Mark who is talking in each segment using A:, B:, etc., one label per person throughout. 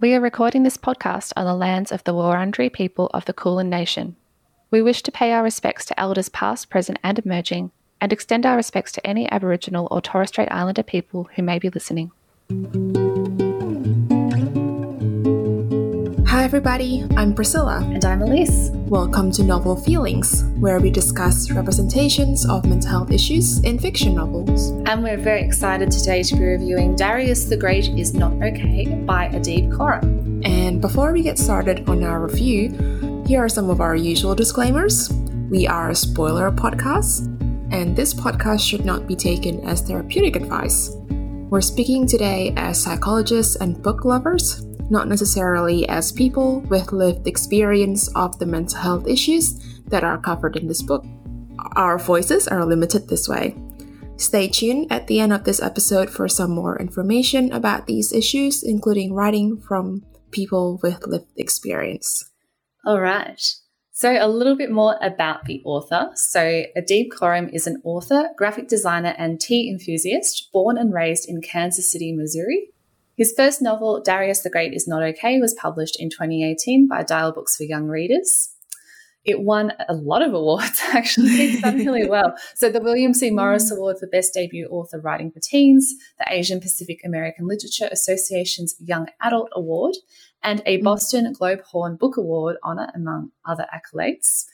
A: We are recording this podcast on the lands of the Wurundjeri people of the Kulin Nation. We wish to pay our respects to elders past, present, and emerging, and extend our respects to any Aboriginal or Torres Strait Islander people who may be listening.
B: Everybody. I'm Priscilla.
A: And I'm Elise.
B: Welcome to Novel Feelings, where we discuss representations of mental health issues in fiction novels.
A: And we're very excited today to be reviewing Darius the Great is Not Okay by Adib Khorram.
B: And before we get started on our review, here are some of our usual disclaimers. We are a spoiler podcast, and this podcast should not be taken as therapeutic advice. We're speaking today as psychologists and book lovers not necessarily as people with lived experience of the mental health issues that are covered in this book. Our voices are limited this way. Stay tuned at the end of this episode for some more information about these issues, including writing from people with lived experience.
A: All right. So, a little bit more about the author. So, Adib Khorram is an author, graphic designer, and tea enthusiast born and raised in Kansas City, Missouri. His first novel, Darius the Great is Not Okay, was published in 2018 by Dial Books for Young Readers. It won a lot of awards, actually. It's done really well. So, the William C. Morris mm. Award for Best Debut Author Writing for Teens, the Asian Pacific American Literature Association's Young Adult Award, and a mm. Boston Globe Horn Book Award honor, among other accolades.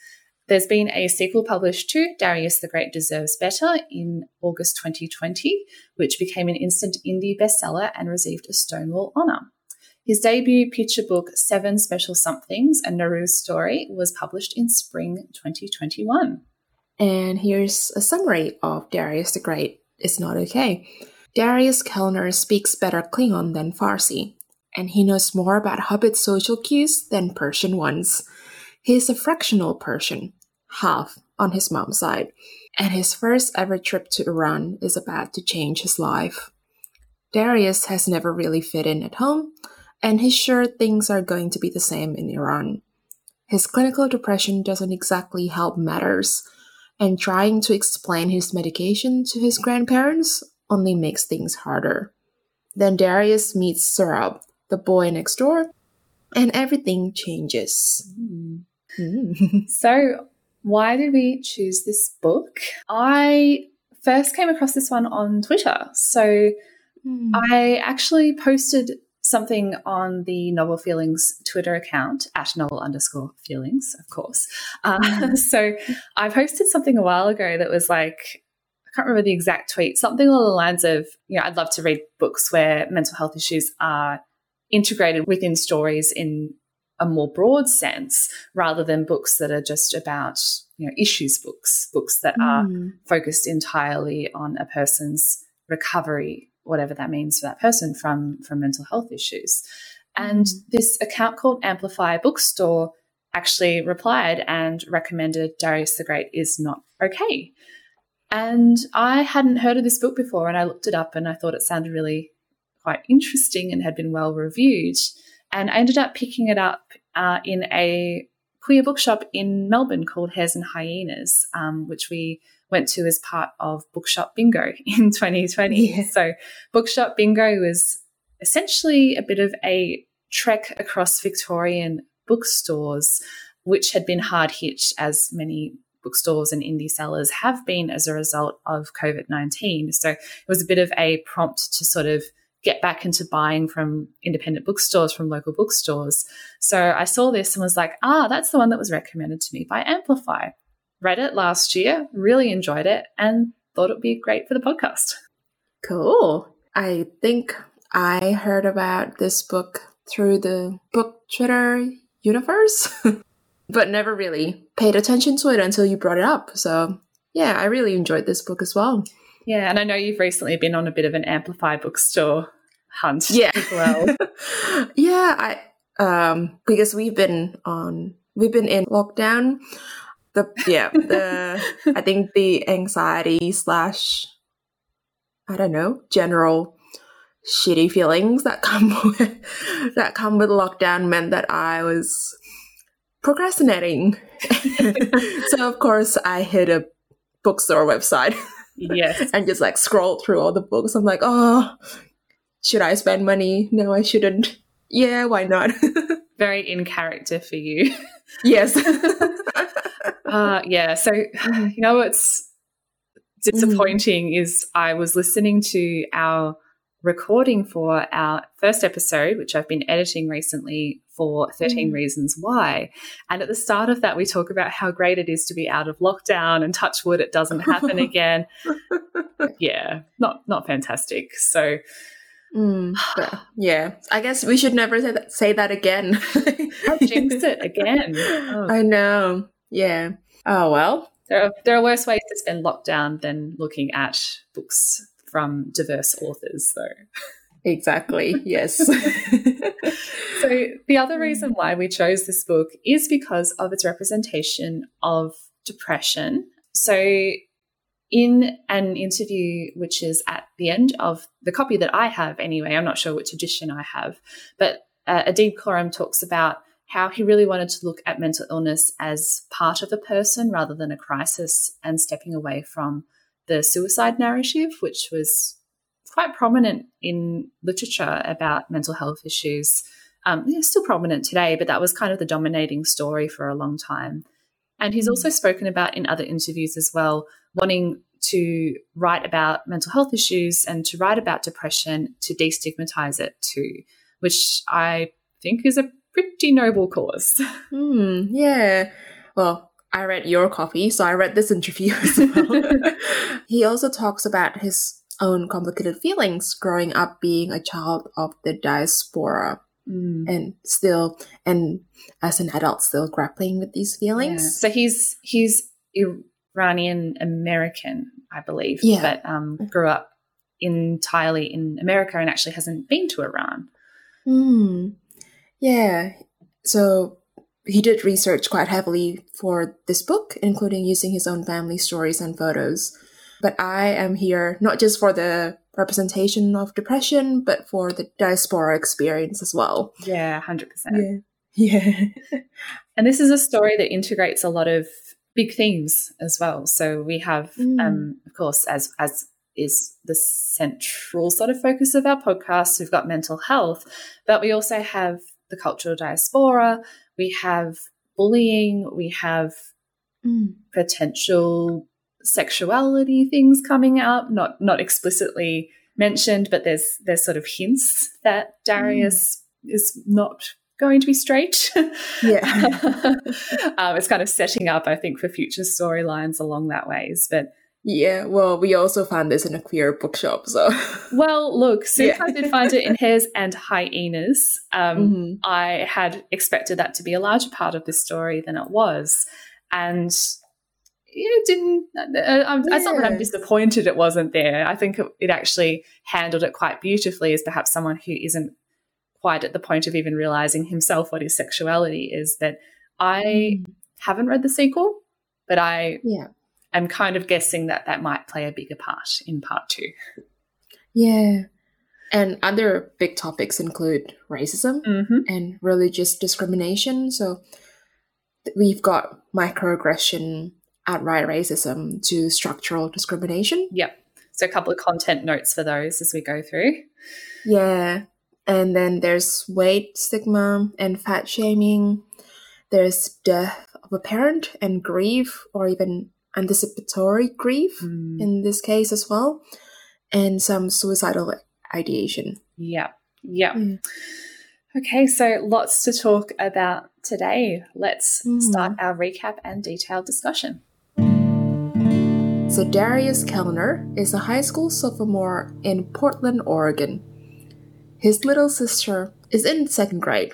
A: There's been a sequel published to Darius the Great Deserves Better in August 2020, which became an instant indie bestseller and received a Stonewall honour. His debut picture book, Seven Special Somethings, A Nowruz Story, was published in spring 2021.
B: And here's a summary of Darius the Great It's Not Okay. Darius Kellner speaks better Klingon than Farsi, and he knows more about Hobbit social cues than Persian ones. He's a fractional Persian, half on his mom's side, and his first ever trip to Iran is about to change his life. Darius has never really fit in at home, and he's sure things are going to be the same in Iran. His clinical depression doesn't exactly help matters, and trying to explain his medication to his grandparents only makes things harder. Then Darius meets Sohrab, the boy next door, and everything changes. Mm.
A: Mm. so, why did we choose this book? I first came across this one on Twitter. So, mm. I actually posted something on the Novel Feelings Twitter account at novel underscore feelings, of course. Uh, so I posted something a while ago that was like, I can't remember the exact tweet, something along the lines of, you know, I'd love to read books where mental health issues are integrated within stories in a more broad sense rather than books that are just about you know issues books books that mm. are focused entirely on a person's recovery whatever that means for that person from from mental health issues and mm. this account called amplify bookstore actually replied and recommended darius the great is not okay and i hadn't heard of this book before and i looked it up and i thought it sounded really quite interesting and had been well reviewed and I ended up picking it up uh, in a queer bookshop in Melbourne called Hares and Hyenas, um, which we went to as part of Bookshop Bingo in 2020. Yeah. So, Bookshop Bingo was essentially a bit of a trek across Victorian bookstores, which had been hard hit, as many bookstores and indie sellers have been as a result of COVID 19. So, it was a bit of a prompt to sort of get back into buying from independent bookstores, from local bookstores. So I saw this and was like, ah, that's the one that was recommended to me by Amplify. Read it last year, really enjoyed it, and thought it would be great for the podcast.
B: Cool. I think I heard about this book through the book Twitter universe, but never really paid attention to it until you brought it up. So, yeah, I really enjoyed this book as well.
A: Yeah, and I know you've recently been on a bit of an Amplify bookstore hunt
B: yeah.
A: as well.
B: yeah, I um because we've been on we've been in lockdown. The yeah, the I think the anxiety slash I don't know, general shitty feelings that come with that come with lockdown meant that I was procrastinating. so of course I hit a bookstore website.
A: Yes.
B: and just like scroll through all the books. I'm like, oh, should I spend money? No, I shouldn't. Yeah, why not?
A: Very in character for you.
B: yes.
A: uh, yeah. So, you know what's disappointing mm. is I was listening to our recording for our first episode, which I've been editing recently for 13 mm. Reasons Why. And at the start of that, we talk about how great it is to be out of lockdown and touch wood, it doesn't happen again. yeah, not, not fantastic. So,
B: Mm, yeah, I guess we should never say that, say that again.
A: I jinx it again.
B: Oh. I know. Yeah. Oh well.
A: There are there are worse ways to spend lockdown than looking at books from diverse authors, though.
B: Exactly. Yes. so
A: the other reason why we chose this book is because of its representation of depression. So in an interview, which is at the end of the copy that I have anyway, I'm not sure which edition I have, but uh, Adib Khorram talks about how he really wanted to look at mental illness as part of a person rather than a crisis and stepping away from the suicide narrative, which was quite prominent in literature about mental health issues. Um, yeah, still prominent today, but that was kind of the dominating story for a long time. And he's also spoken about in other interviews as well, wanting to write about mental health issues and to write about depression to destigmatize it too, which I think is a pretty noble cause.
B: Hmm, yeah. Well, I read your copy, so I read this interview as well. he also talks about his own complicated feelings growing up being a child of the diaspora mm. and still and as an adult still grappling with these feelings. Yeah.
A: So he's he's Iranian American, I believe, yeah. but um, grew up entirely in America and actually hasn't been to Iran.
B: Mm. Yeah. So he did research quite heavily for this book, including using his own family stories and photos. But I am here not just for the representation of depression, but for the diaspora experience as well.
A: Yeah, 100%.
B: Yeah. Yeah.
A: and this is a story that integrates a lot of big themes as well. So we have, mm. um, of course, as as is the central sort of focus of our podcast, we've got mental health, but we also have the cultural diaspora, we have bullying, we have mm. potential sexuality things coming up, not not explicitly mentioned, but there's there's sort of hints that Darius mm. is not going to be straight.
B: Yeah.
A: um, it's kind of setting up, I think, for future storylines along that ways. But
B: yeah, well, we also found this in a queer bookshop, so.
A: Well, look, since yeah. I did find it in Hares and Hyenas, um, mm-hmm. I had expected that to be a larger part of this story than it was. And it didn't, uh, yeah. it's not that I'm disappointed it wasn't there. I think it, it actually handled it quite beautifully as perhaps someone who isn't quite at the point of even realizing himself what his sexuality is that I mm. haven't read the sequel, but I
B: yeah
A: I'm kind of guessing that that might play a bigger part in part two.
B: Yeah. And other big topics include racism
A: mm-hmm.
B: and religious discrimination. So we've got microaggression, outright racism to structural discrimination.
A: Yep. So a couple of content notes for those as we go through.
B: Yeah. And then there's weight stigma and fat shaming. There's death of a parent and grief or even anticipatory grief mm. in this case as well, and some suicidal ideation.
A: Yeah, yeah. Mm. Okay, so lots to talk about today. Let's mm. start our recap and detailed discussion.
B: So, Darius Kellner is a high school sophomore in Portland, Oregon. His little sister is in second grade.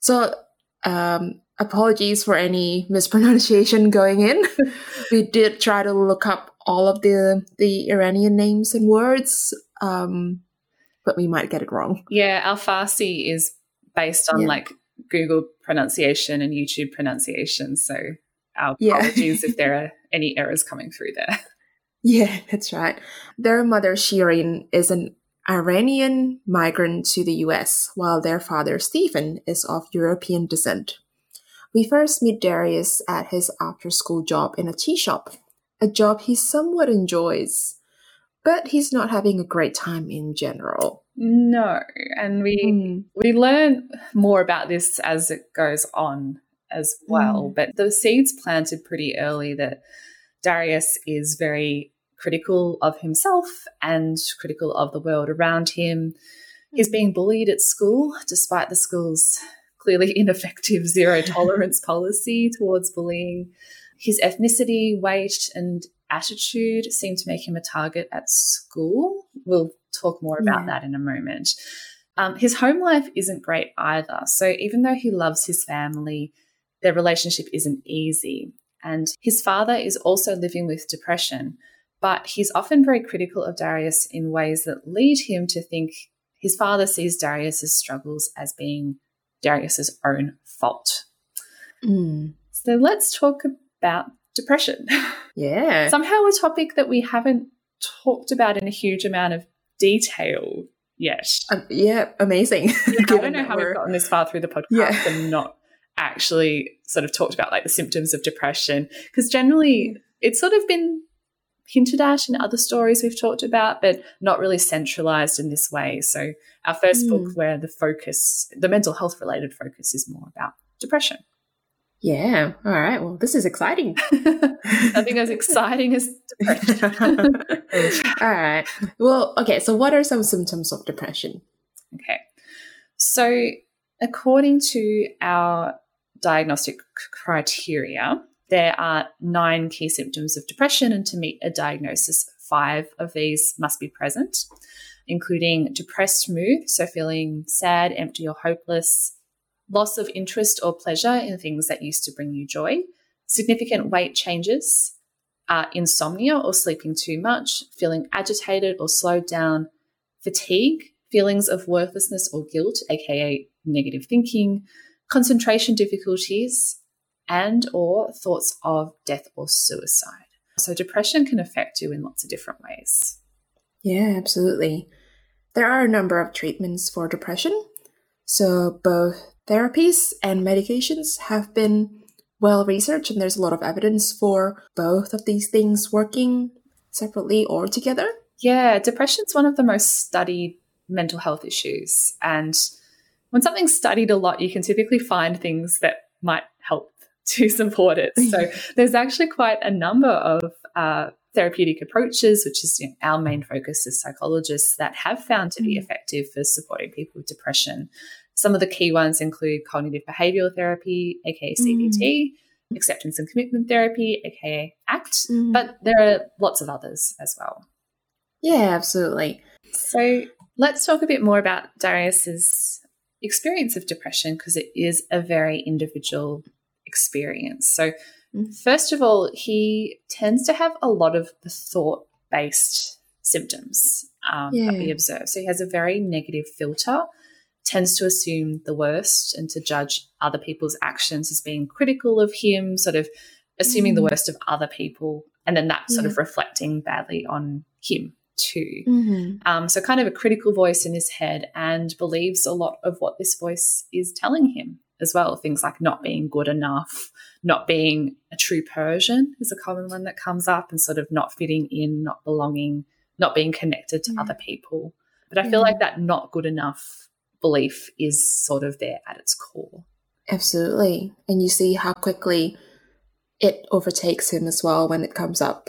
B: So, um, apologies for any mispronunciation going in. we did try to look up all of the the Iranian names and words, um, but we might get it wrong.
A: Yeah, our Farsi is based on yeah. like Google pronunciation and YouTube pronunciation, so our apologies yeah. if there are any errors coming through there.
B: Yeah, that's right. Their mother Shirin is an Iranian migrant to the US, while their father Stephen is of European descent. We first meet Darius at his after school job in a tea shop, a job he somewhat enjoys, but he's not having a great time in general.
A: No, and we mm. we learn more about this as it goes on as well. Mm. But the seeds planted pretty early that Darius is very critical of himself and critical of the world around him. He's hmm. being bullied at school, despite the school's clearly ineffective zero tolerance policy towards bullying. His ethnicity, weight, and attitude seem to make him a target at school. We'll talk more about yeah. that in a moment. Um, his home life isn't great either. So even though he loves his family, their relationship isn't easy. And his father is also living with depression, but he's often very critical of Darius in ways that lead him to think his father sees Darius's struggles as being Darius's own fault.
B: Mm.
A: So let's talk about depression.
B: Yeah.
A: Somehow a topic that we haven't talked about in a huge amount of detail yet.
B: Um, yeah, amazing.
A: I don't know how we've gotten this far through the podcast yeah. and not actually sort of talked about like the symptoms of depression because generally it's sort of been hinted at in other stories we've talked about, but not really centralized in this way. So, our first mm. book, where the focus, the mental health related focus, is more about depression.
B: Yeah. All right. Well, this is exciting.
A: Nothing as exciting as depression.
B: All right. Well, okay. So, what are some symptoms of depression?
A: Okay. So, according to our diagnostic criteria, there are nine key symptoms of depression, and to meet a diagnosis, five of these must be present, including depressed mood, so feeling sad, empty, or hopeless, loss of interest or pleasure in things that used to bring you joy, significant weight changes, uh, insomnia or sleeping too much, feeling agitated or slowed down, fatigue, feelings of worthlessness or guilt, aka negative thinking, concentration difficulties, and or thoughts of death or suicide. So depression can affect you in lots of different ways.
B: Yeah, absolutely. There are a number of treatments for depression. So both therapies and medications have been well researched and there's a lot of evidence for both of these things working separately or together.
A: Yeah, depression is one of the most studied mental health issues and when something's studied a lot, you can typically find things that might to support it. So there's actually quite a number of uh, therapeutic approaches, which is you know, our main focus as psychologists, that have found to be mm. effective for supporting people with depression. Some of the key ones include cognitive behavioral therapy, aka CBT, mm. acceptance and commitment therapy, aka ACT, mm. but there are lots of others as well.
B: Yeah, absolutely.
A: So let's talk a bit more about Darius's experience of depression because it is a very individual experience. So, mm. first of all, he tends to have a lot of the thought based symptoms um, yeah. that we observe. So, he has a very negative filter, tends to assume the worst and to judge other people's actions as being critical of him, sort of assuming mm. the worst of other people, and then that sort yeah. of reflecting badly on him too.
B: Mm-hmm.
A: Um, so, kind of a critical voice in his head and believes a lot of what this voice is telling him as well. Things like not being good enough, not being a true Persian is a common one that comes up, and sort of not fitting in, not belonging, not being connected to other people. But I feel like that not good enough belief is sort of there at its core.
B: Absolutely. And you see how quickly it overtakes him as well when it comes up.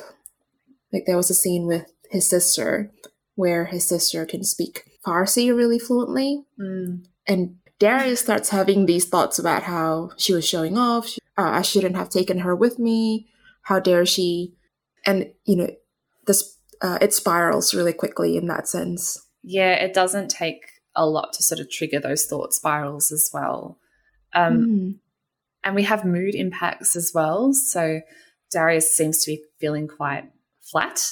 B: Like there was a scene with his sister where his sister can speak Farsi really fluently.
A: Mm.
B: And Darius starts having these thoughts about how she was showing off. Uh, I shouldn't have taken her with me. How dare she? And you know, this uh, it spirals really quickly in that sense.
A: Yeah, it doesn't take a lot to sort of trigger those thought spirals as well. Um, mm. And we have mood impacts as well. So Darius seems to be feeling quite flat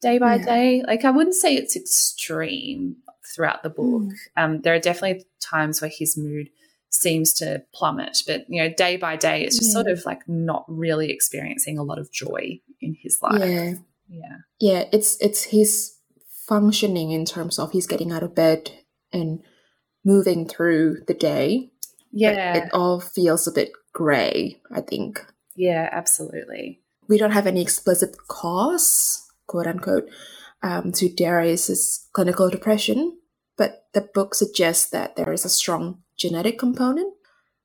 A: day by yeah. day. Like I wouldn't say it's extreme, throughout the book. Mm. Um, there are definitely times where his mood seems to plummet, but you know, day by day, it's just yeah. sort of like not really experiencing a lot of joy in his life.
B: Yeah,
A: yeah,
B: yeah. It's it's his functioning in terms of he's getting out of bed and moving through the day.
A: Yeah,
B: it all feels a bit grey. I think.
A: Yeah, absolutely.
B: We don't have any explicit cause, quote unquote, um, to Darius's clinical depression, but the book suggests that there is a strong genetic component.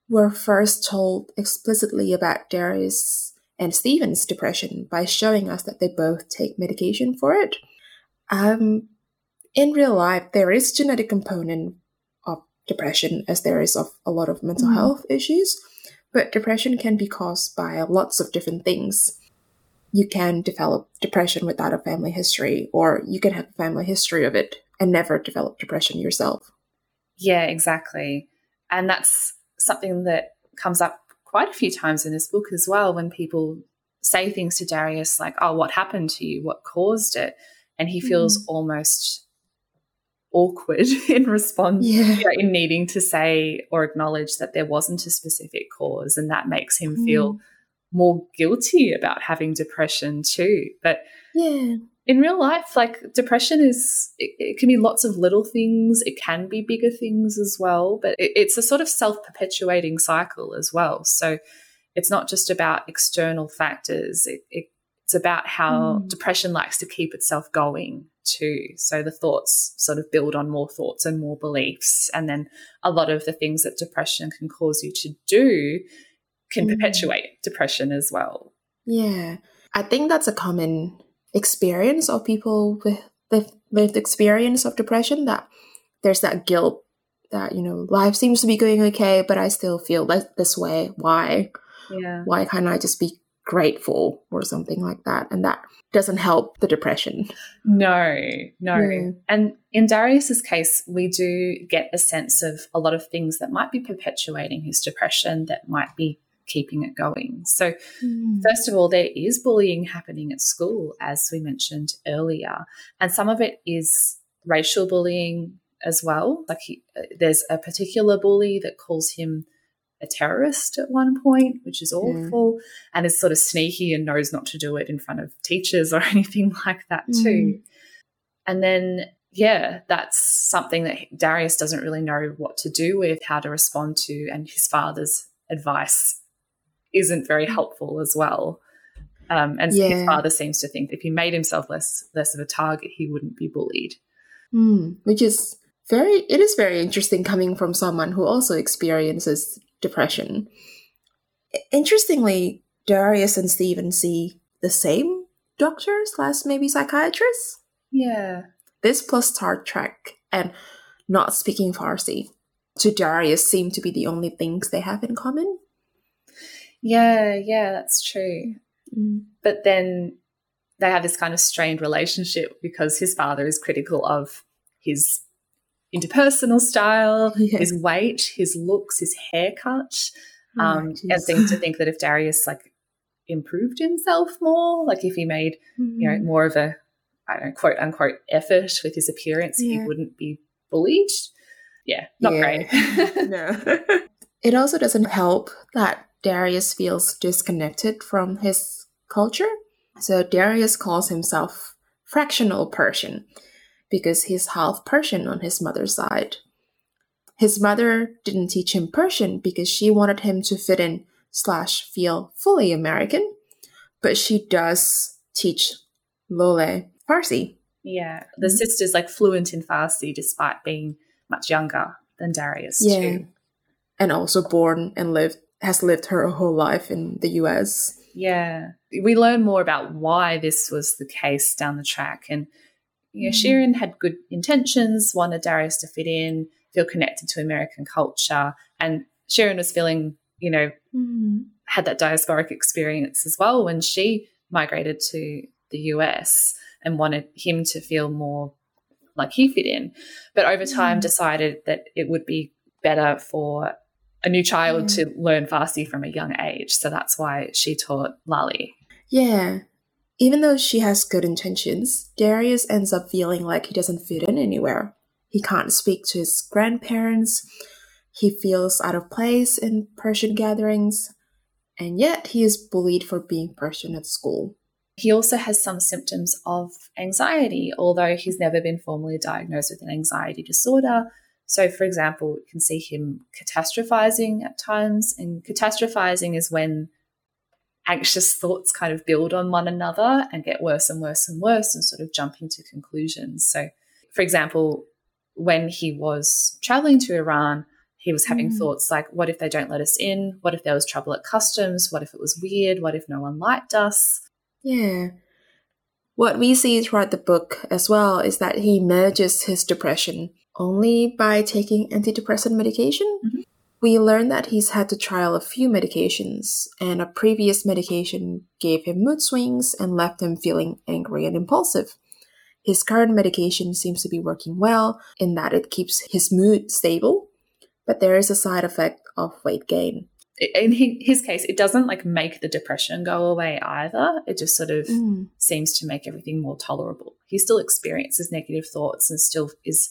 B: We're first told explicitly about Darius and Stephen's depression by showing us that they both take medication for it. Um, in real life, there is genetic component of depression as there is of a lot of mental mm. health issues, but depression can be caused by lots of different things. You can develop depression without a family history, or you can have a family history of it and never develop depression yourself.
A: Yeah, exactly. And that's something that comes up quite a few times in this book as well when people say things to Darius like, Oh, what happened to you? What caused it? And he feels mm. almost awkward in response yeah. you know, in needing to say or acknowledge that there wasn't a specific cause. And that makes him mm. feel more guilty about having depression too. But
B: yeah
A: in real life, like depression is, it, it, can be lots of little things. It can be bigger things as well, but it, it's a sort of self perpetuating cycle as well. So it's not just about external factors. It, it's about how mm. depression likes to keep itself going too. So the thoughts sort of build on more thoughts and more beliefs. And then a lot of the things that depression can cause you to do can mm. perpetuate depression as well.
B: Yeah. I think that's a common experience of people with with lived experience of depression that there's that guilt that you know life seems to be going okay but i still feel that this way. Why?
A: Yeah.
B: Why can't i just be grateful or something like that? And that doesn't help the depression.
A: No no. Yeah. and in darius's case we do get a sense of a lot of things that might be perpetuating his depression that might be keeping it going. So, mm. first of all, there is bullying happening at school, as we mentioned earlier, and some of it is racial bullying as well. Like, he, uh, there's a particular bully that calls him a terrorist at one point, which is awful, yeah. and is sort of sneaky and knows not to do it in front of teachers or anything like that, too. Mm. And then yeah, that's something that Darius doesn't really know what to do with, how to respond to, and his father's advice isn't very helpful as well. Um, and yeah. his father seems to think if he made himself less less of a target, he wouldn't be bullied.
B: Mm, which is very it is very interesting coming from someone who also experiences depression. Interestingly, Darius and Stephen see the same doctor slash maybe psychiatrist.
A: Yeah.
B: This plus Star Trek and not speaking Farsi to Darius seem to be the only things they have in common.
A: Yeah, yeah, that's true. Mm. But then they have this kind of strained relationship because his father is critical of his interpersonal style, yeah. his weight, his looks, his haircut, oh, um, and seems to think that if Darius like improved himself more, like if he made mm. you know mm. more of a I don't know quote unquote effort with his appearance, yeah. he wouldn't be bullied. Yeah, not yeah.
B: great. no. it also doesn't help that Darius feels disconnected from his culture. So Darius calls himself fractional Persian because he's half Persian on his mother's side. His mother didn't teach him Persian because she wanted him to fit in slash feel fully American, but she does teach Laleh Farsi.
A: Yeah, the mm-hmm. sister's like fluent in Farsi despite being much younger than Darius yeah. too.
B: And also born and lived has lived her whole life in the US.
A: Yeah. We learn more about why this was the case down the track. And you know, mm. Shirin had good intentions, wanted Darius to fit in, feel connected to American culture. And Shirin was feeling, you know, mm. had that diasporic experience as well when she migrated to the US and wanted him to feel more like he fit in. But over time mm. decided that it would be better for a new child mm. to learn Farsi from a young age. So that's why she taught Laleh.
B: Yeah. Even though she has good intentions, Darius ends up feeling like he doesn't fit in anywhere. He can't speak to his grandparents. He feels out of place in Persian gatherings. And yet he is bullied for being Persian at school.
A: He also has some symptoms of anxiety, although he's never been formally diagnosed with an anxiety disorder. So, for example, you can see him catastrophizing at times, and catastrophizing is when anxious thoughts kind of build on one another and get worse and worse and worse and sort of jumping to conclusions. So, for example, when he was traveling to Iran, he was having
B: Mm.
A: thoughts like, what if they don't let us in? What if there was trouble at customs? What if it was weird? What if no one liked us?
B: Yeah. What we see throughout the book as well is that he merges his depression only by taking antidepressant medication.
A: Mhm.
B: We learned that he's had to trial a few medications, and a previous medication gave him mood swings and left him feeling angry and impulsive. His current medication seems to be working well in that it keeps his mood stable, but there is a side effect of weight gain.
A: In his case, it doesn't like make the depression go away either. It just sort of seems to make everything more tolerable. He still experiences negative thoughts and still is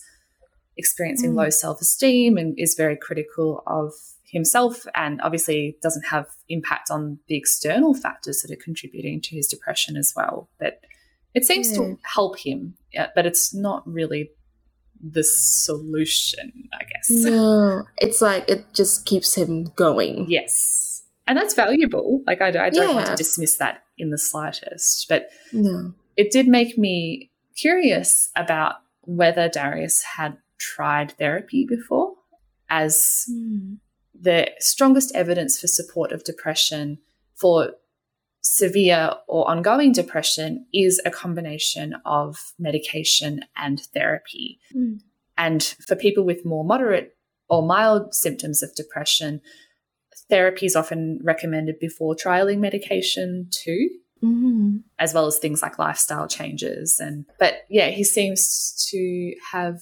A: experiencing
B: Mm.
A: low self esteem and is very critical of himself and obviously doesn't have impact on the external factors that are contributing to his depression as well. But it seems
B: Yeah.
A: to help him, but it's not really the solution, I guess.
B: No, it's like it just keeps him going.
A: Yes. And that's valuable. Like, I, I don't want to dismiss that in the slightest. But
B: No.
A: it did make me curious about whether Darius had tried therapy before, as the strongest evidence for support of depression for severe or ongoing depression is a combination of medication and therapy.
B: Mm.
A: And for people with more moderate or mild symptoms of depression, therapy is often recommended before trialing medication too
B: Mm-hmm.
A: as well as things like lifestyle changes and but yeah he seems to have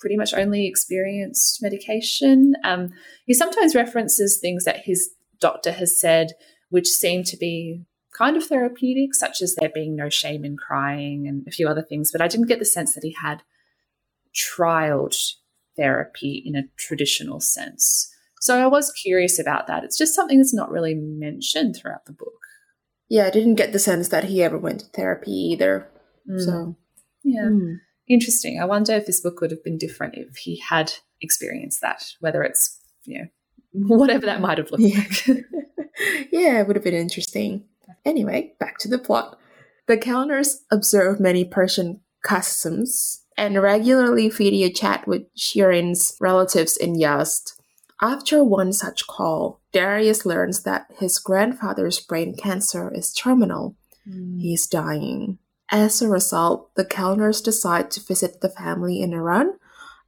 A: pretty much only experienced medication um, he sometimes references things that his doctor has said which seem to be kind of therapeutic such as there being no shame in crying and a few other things but i didn't get the sense that he had trialed therapy in a traditional sense so i was curious about that it's just something that's not really mentioned throughout the book
B: Yeah, I didn't get the sense that he ever went to therapy either.
A: Mm.
B: So,
A: yeah
B: mm.
A: Interesting. I wonder if this book would have been different if he had experienced that, whether it's, you know, whatever that might have looked
B: Yeah.
A: like.
B: yeah, it would have been interesting. Anyway, back to the plot. The Kellners observe many Persian customs and regularly video chat with Shirin's relatives in Yazd. After one such call, Darius learns that his grandfather's brain cancer is terminal. Hmm. He is dying. As a result, the Kellners decide to visit the family in Iran,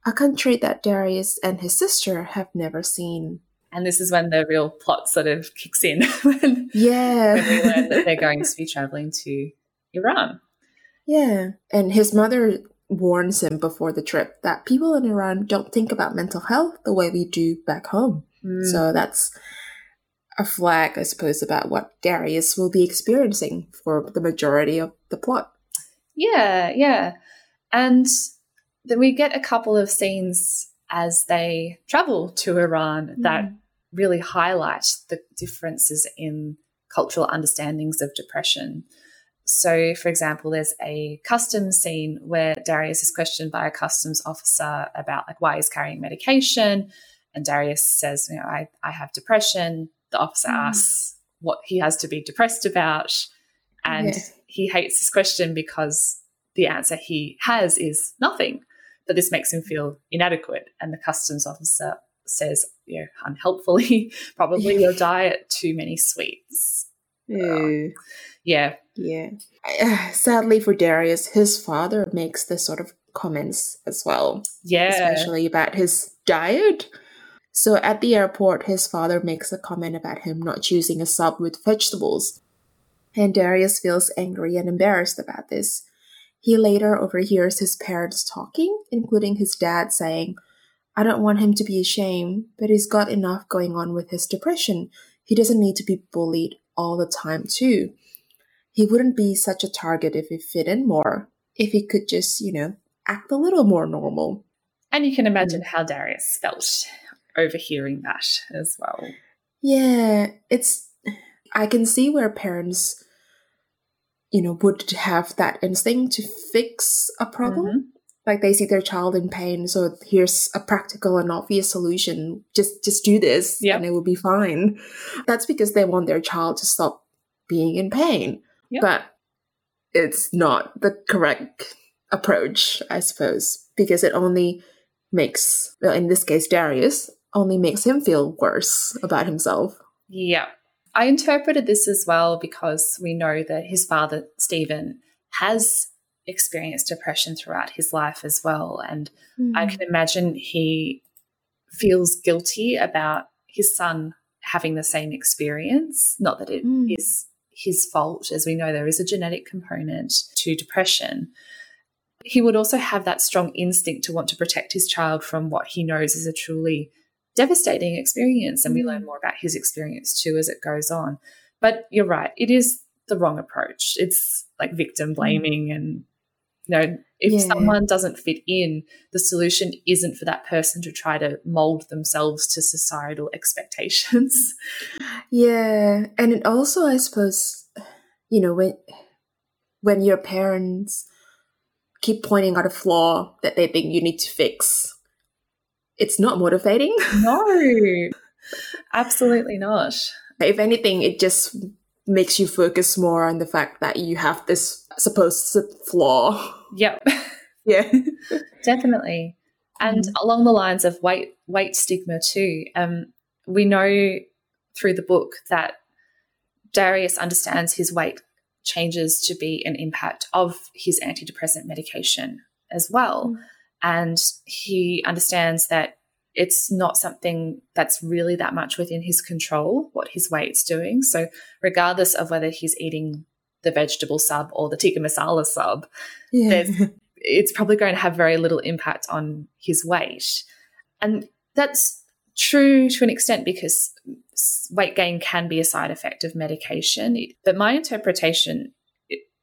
B: a country that Darius and his sister have never seen.
A: And this is when the real plot sort of kicks in when,
B: Yeah.
A: when we learn that they're going to be traveling to Iran.
B: Yeah. And his mother warns him before the trip that people in Iran don't think about mental health the way we do back home.
A: Mm.
B: So that's a flag, I suppose, about what Darius will be experiencing for the majority of the plot.
A: Yeah, yeah. And then we get a couple of scenes as they travel to Iran that really highlight the differences in cultural understandings of depression. So, for example, there's a customs scene where Darius is questioned by a customs officer about like why he's carrying medication, and Darius says, "You know, I, I have depression." The officer
B: Mm.
A: asks what he has to be depressed about, and. He hates this question because the answer he has is nothing. But this makes him feel inadequate, and the customs officer says, you know, unhelpfully, probably your diet too many sweets.
B: Ew.
A: Yeah,
B: Yeah. Sadly for Darius, his father makes this sort of comments as well,
A: yeah,
B: especially about his diet. So at the airport, his father makes a comment about him not choosing a sub with vegetables. And Darius feels angry and embarrassed about this. He later overhears his parents talking, including his dad saying, I don't want him to be ashamed, but he's got enough going on with his depression. He doesn't need to be bullied all the time, too. He wouldn't be such a target if he fit in more, if he could just, you know, act a little more normal.
A: and you can imagine mm. how Darius felt overhearing that as well.
B: Yeah, it's. I can see where parents, you know, would have that instinct to fix a problem.
A: Mhm.
B: Like they see their child in pain, so here's a practical and obvious solution. Just, just do this,
A: Yep.
B: and it will be fine. That's because they want their child to stop being in pain.
A: Yep.
B: But it's not the correct approach, I suppose, because it only makes, well, in this case, Darius, only makes him feel worse about himself.
A: Yeah. I interpreted this as well because we know that his father, Stephen, has experienced depression throughout his life as well. And mm. I can imagine he feels guilty about his son having the same experience. Not that it mm. is his fault, as we know there is a genetic component to depression. He would also have that strong instinct to want to protect his child from what he knows is a truly devastating experience. And we learn mm. more about his experience too as it goes on. But you're right, it is the wrong approach. It's like victim mm. blaming and you know, if yeah. someone doesn't fit in, the solution isn't for that person to try to mold themselves to societal expectations.
B: Yeah. And it also, I suppose, you know, when when your parents keep pointing out a flaw that they think you need to fix, it's not motivating.
A: No. Absolutely not.
B: If anything, it just makes you focus more on the fact that you have this supposed flaw.
A: Yep.
B: Yeah.
A: Definitely. And mm. along the lines of weight weight stigma too, um, we know through the book that Darius understands his weight changes to be an impact of his antidepressant medication as well. Mm. And he understands that it's not something that's really that much within his control, what his weight's doing. So, regardless of whether he's eating the vegetable sub or the tikka masala sub, yeah. it's probably going to have very little impact on his weight. And that's true to an extent because weight gain can be a side effect of medication. But my interpretation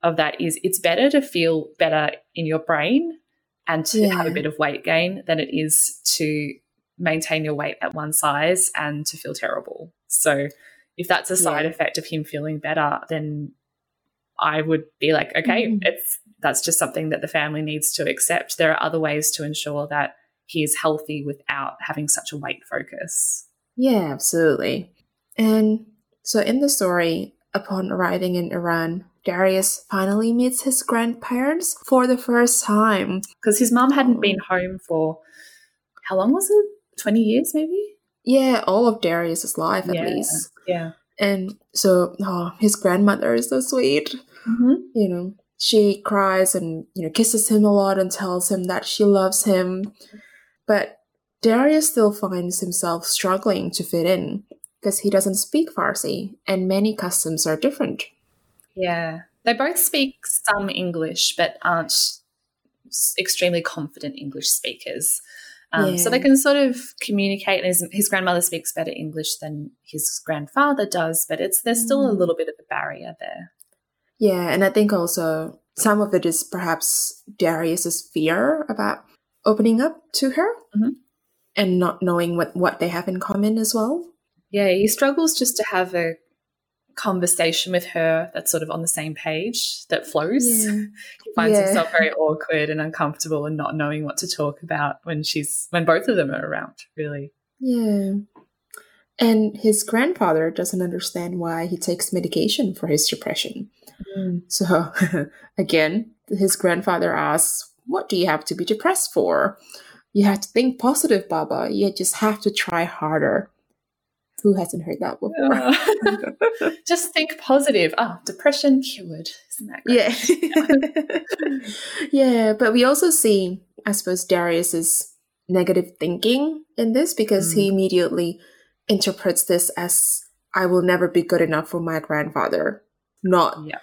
A: of that is it's better to feel better in your brain and to yeah. have a bit of weight gain than it is to maintain your weight at one size and to feel terrible. So if that's a side yeah. effect of him feeling better, then I would be like, okay, mm-hmm. it's that's just something that the family needs to accept. There are other ways to ensure that he is healthy without having such a weight focus.
B: Yeah, absolutely. And so in the story, upon arriving in Iran, Darius finally meets his grandparents for the first time.
A: Because his mom hadn't been home for how long was it? 20 years, maybe?
B: Yeah, all of Darius's life at
A: yeah,
B: least.
A: Yeah.
B: And so, oh, his grandmother is so sweet. Mm-hmm. You know, she cries and, you know, kisses him a lot and tells him that she loves him. But Darius still finds himself struggling to fit in because he doesn't speak Farsi and many customs are different.
A: Yeah. They both speak some English, but aren't extremely confident English speakers. Um, yeah. So they can sort of communicate. His, his, grandmother speaks better English than his grandfather does, but it's there's still a mm. little bit of a barrier there.
B: Yeah, and I think also some of it is perhaps Darius's fear about opening up to her mm-hmm. and not knowing what what they have in common as well.
A: Yeah, he struggles just to have a conversation with her that's sort of on the same page that flows. Yeah. he finds yeah. himself very awkward and uncomfortable and not knowing what to talk about when she's when both of them are around, really.
B: Yeah. And his grandfather doesn't understand why he takes medication for his depression. Mm. So again, his grandfather asks, What do you have to be depressed for? You have to think positive, Baba. You just have to try harder. Who hasn't heard that before?
A: Uh, just think positive. Ah, oh, depression cured. Isn't that
B: great? Yeah. yeah, but we also see, I suppose, Darius's negative thinking in this because mm. he immediately interprets this as I will never be good enough for my grandfather. Not, yeah.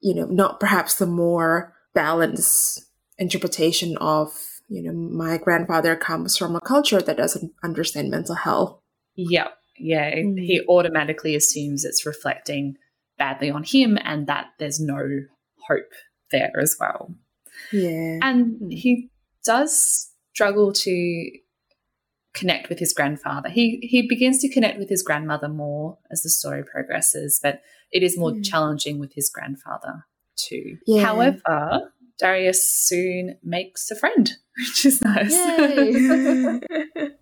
B: you know, not perhaps the more balanced interpretation of, you know, my grandfather comes from a culture that doesn't understand mental health.
A: Yeah yeah, mm. he automatically assumes it's reflecting badly on him and that there's no hope there as well.
B: Yeah.
A: And mm. he does struggle to connect with his grandfather. He he begins to connect with his grandmother more as the story progresses, but it is more mm. challenging with his grandfather too. Yeah. However, Darius soon makes a friend, which is nice.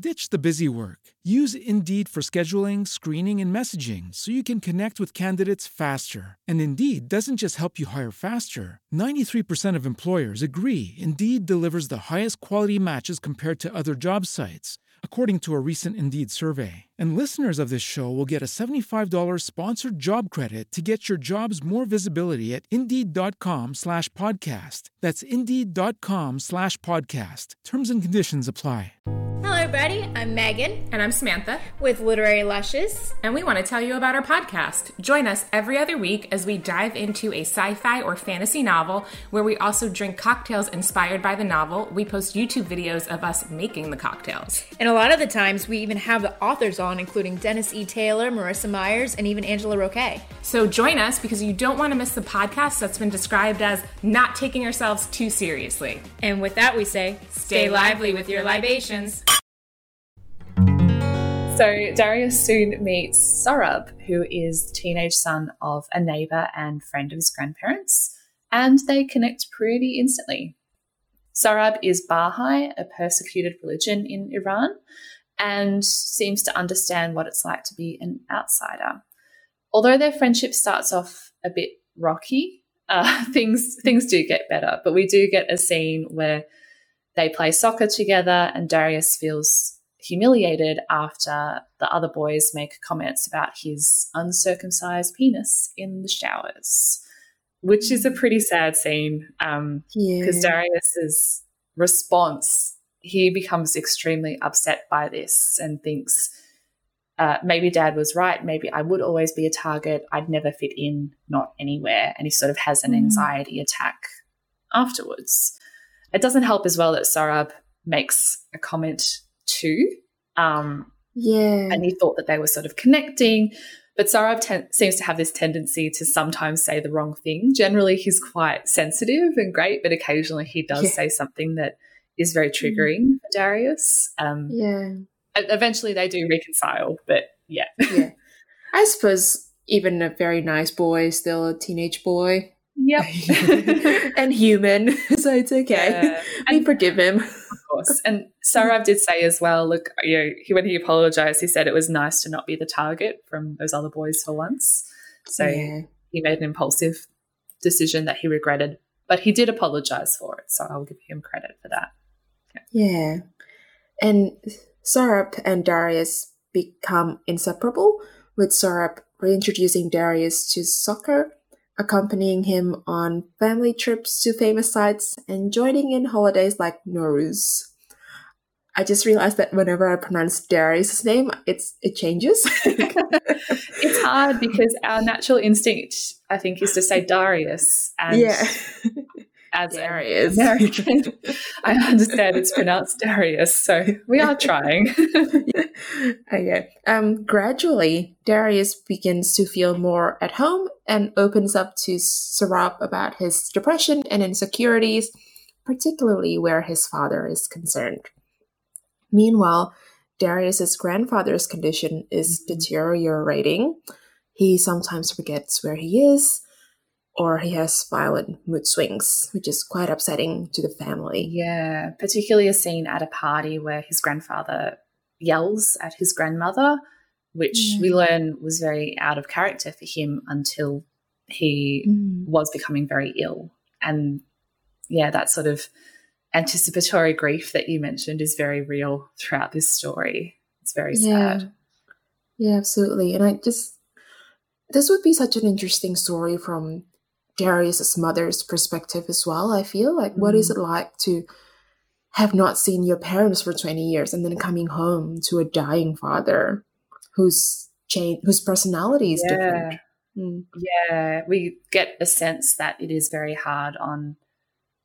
C: Ditch the busy work. Use Indeed for scheduling, screening, and messaging so you can connect with candidates faster. And Indeed doesn't just help you hire faster. 93% of employers agree Indeed delivers the highest quality matches compared to other job sites according to a recent Indeed survey. And listeners of this show will get a $75 sponsored job credit to get your jobs more visibility at Indeed.com slash podcast. That's Indeed.com slash podcast. Terms and conditions apply.
D: Hello, everybody. I'm Megan.
E: And I'm Samantha.
D: With Literary Lushes.
E: And we want to tell you about our podcast. Join us every other week as we dive into a sci fi or fantasy novel where we also drink cocktails inspired by the novel. We post YouTube videos of us making the cocktails.
D: And a lot of the times we even have the authors on, including Dennis E. Taylor, Marissa Myers, and even Angela Roque.
E: So join us because you don't want to miss the podcast that's been described as not taking ourselves too seriously.
D: And with that, we say,
E: stay lively with your libations.
A: So Darius soon meets Sohrab, who is the teenage son of a neighbor and friend of his grandparents, and they connect pretty instantly. Sohrab is Baha'i, a persecuted religion in Iran, and seems to understand what it's like to be an outsider. Although their friendship starts off a bit rocky, uh, things things do get better. But we do get a scene where they play soccer together, and Darius feels humiliated after the other boys make comments about his uncircumcised penis in the showers, which is a pretty sad scene. Because um, yeah. Darius's response, he becomes extremely upset by this and thinks, uh, maybe dad was right. Maybe I would always be a target. I'd never fit in, not anywhere. And he sort of has an mm. anxiety attack afterwards. It doesn't help as well that Sohrab makes a comment too. Um,
B: yeah.
A: And he thought that they were sort of connecting. But Sohrab ten- seems to have this tendency to sometimes say the wrong thing. Generally, he's quite sensitive and great, but occasionally he does yeah. say something that is very mm. triggering for Darius. Um,
B: yeah.
A: Eventually, they do reconcile, but yeah.
B: yeah. I suppose even a very nice boy is still a teenage boy.
A: Yep.
B: and human, so it's okay. Yeah. We and, forgive him.
A: Of course. And Sohrab did say as well, look, you know, he, when he apologized, he said it was nice to not be the target from those other boys for once. So yeah. he made an impulsive decision that he regretted, but he did apologize for it. So I'll give him credit for that.
B: Yeah. And Sohrab and Darius become inseparable, with Sohrab reintroducing Darius to soccer accompanying him on family trips to famous sites and joining in holidays like Nowruz. I just realized that whenever I pronounce Darius' name, it's it changes.
A: it's hard because our natural instinct, I think, is to say Darius.
B: And yeah.
A: As Darius. American, I understand it's pronounced Darius, so we are trying.
B: okay. Um, gradually, Darius begins to feel more at home and opens up to Sohrab about his depression and insecurities, particularly where his father is concerned. Meanwhile, Darius's grandfather's condition is mm-hmm. deteriorating. He sometimes forgets where he is or he has violent mood swings, which is quite upsetting to the family.
A: Yeah, particularly a scene at a party where his grandfather yells at his grandmother, which yeah. we learn was very out of character for him until he mm. was becoming very ill. And yeah, that sort of anticipatory grief that you mentioned is very real throughout this story. It's very
B: yeah.
A: sad.
B: Yeah, absolutely. And I just, this would be such an interesting story from Darius's mother's perspective as well. I feel like, mm. what is mm. it like to have not seen your parents for 20 years and then coming home to a dying father whose change, whose personality is yeah. different?
A: Mm. Yeah, we get a sense that it is very hard on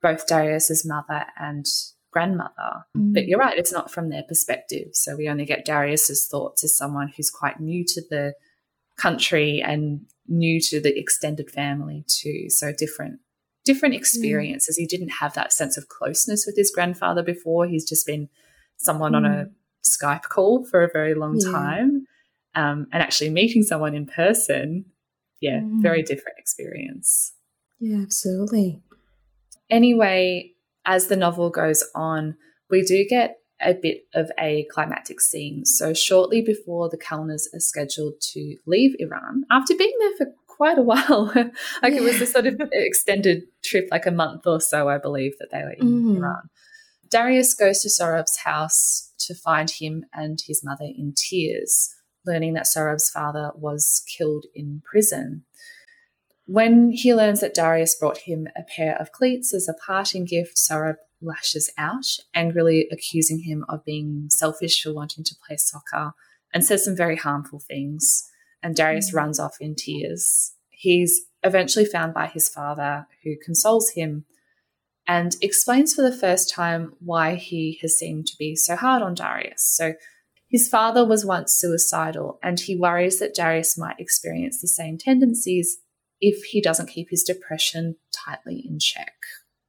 A: both Darius's mother and grandmother. Mm. But you're right, it's not from their perspective. So we only get Darius's thoughts as someone who's quite new to the country and new to the extended family too. So different different experiences. Mm. He didn't have that sense of closeness with his grandfather before. He's just been someone mm. on a mm. Skype call for a very long yeah. time. Um, and actually meeting someone in person, yeah, mm. very different experience.
B: Yeah, absolutely.
A: Anyway, as the novel goes on, we do get a bit of a climactic scene. So, shortly before the Kellners are scheduled to leave Iran, after being there for quite a while, like yeah. it was a sort of extended trip, like a month or so, I believe, that they were in mm. Iran. Darius goes to Sohrab's house to find him and his mother in tears, learning that Sohrab's father was killed in prison. When he learns that Darius brought him a pair of cleats as a parting gift, Sohrab lashes out, angrily accusing him of being selfish for wanting to play soccer and says some very harmful things. And Darius mm. runs off in tears. He's eventually found by his father, who consoles him and explains for the first time why he has seemed to be so hard on Darius. So, his father was once suicidal, and he worries that Darius might experience the same tendencies if he doesn't keep his depression tightly in check.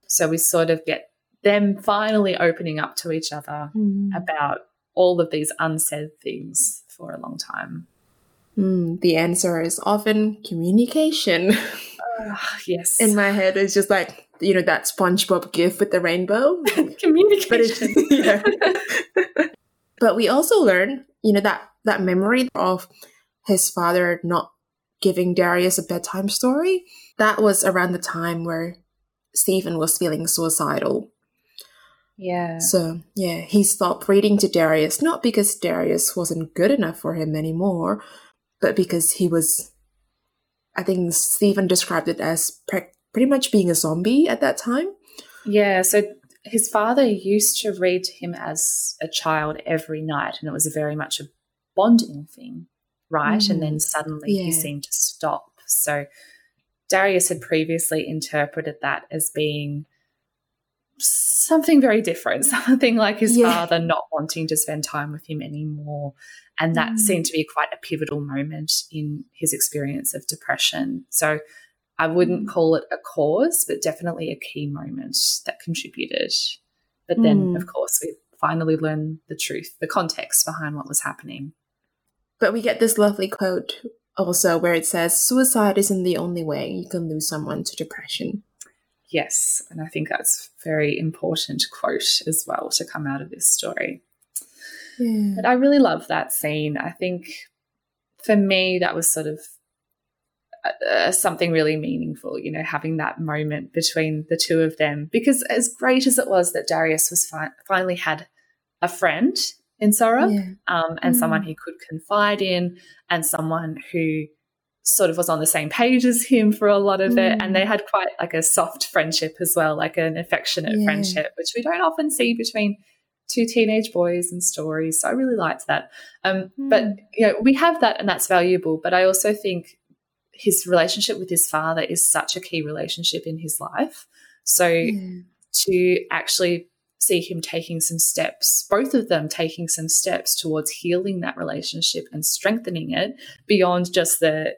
A: So we sort of get them finally opening up to each other mm. about all of these unsaid things for a long time.
B: Mm, the answer is often communication.
A: Uh, yes.
B: In my head, it's just like, you know, that SpongeBob gif with the rainbow.
A: communication.
B: But, but we also learn, you know, that, that memory of his father not giving Darius a bedtime story. That was around the time where Stephen was feeling suicidal.
A: Yeah.
B: So, yeah, he stopped reading to Darius, not because Darius wasn't good enough for him anymore, but because he was, I think Stephen described it as pre- pretty much being a zombie at that time.
A: Yeah. So his father used to read to him as a child every night, and it was very much a bonding thing right? Mm. And then mm. suddenly yeah. he seemed to stop. So Darius had previously interpreted that as being something very different, something like his yeah. father not wanting to spend time with him anymore. And that mm. seemed to be quite a pivotal moment in his experience of depression. So I wouldn't mm. call it a cause, but definitely a key moment that contributed. But then, mm. of course, we finally learn the truth, the context behind what was happening.
B: But we get this lovely quote also where it says, Suicide isn't the only way you can lose someone to depression.
A: Yes, and I think that's a very important quote as well to come out of this story. Yeah. But I really love that scene. I think for me, that was sort of uh, uh, something really meaningful, you know, having that moment between the two of them. Because as great as it was that Darius was fi- finally had a friend in Sohrab yeah. um, and mm. someone he could confide in and someone who sort of was on the same page as him for a lot of mm. it and they mm. had quite like a soft friendship as well like an affectionate yeah. friendship which we don't often see between two teenage boys and stories so i really liked that um, mm. but you know we have that and that's valuable but i also think his relationship with his father is such a key relationship in his life so yeah. to actually see him taking some steps, both of them taking some steps towards healing that relationship and strengthening it beyond just the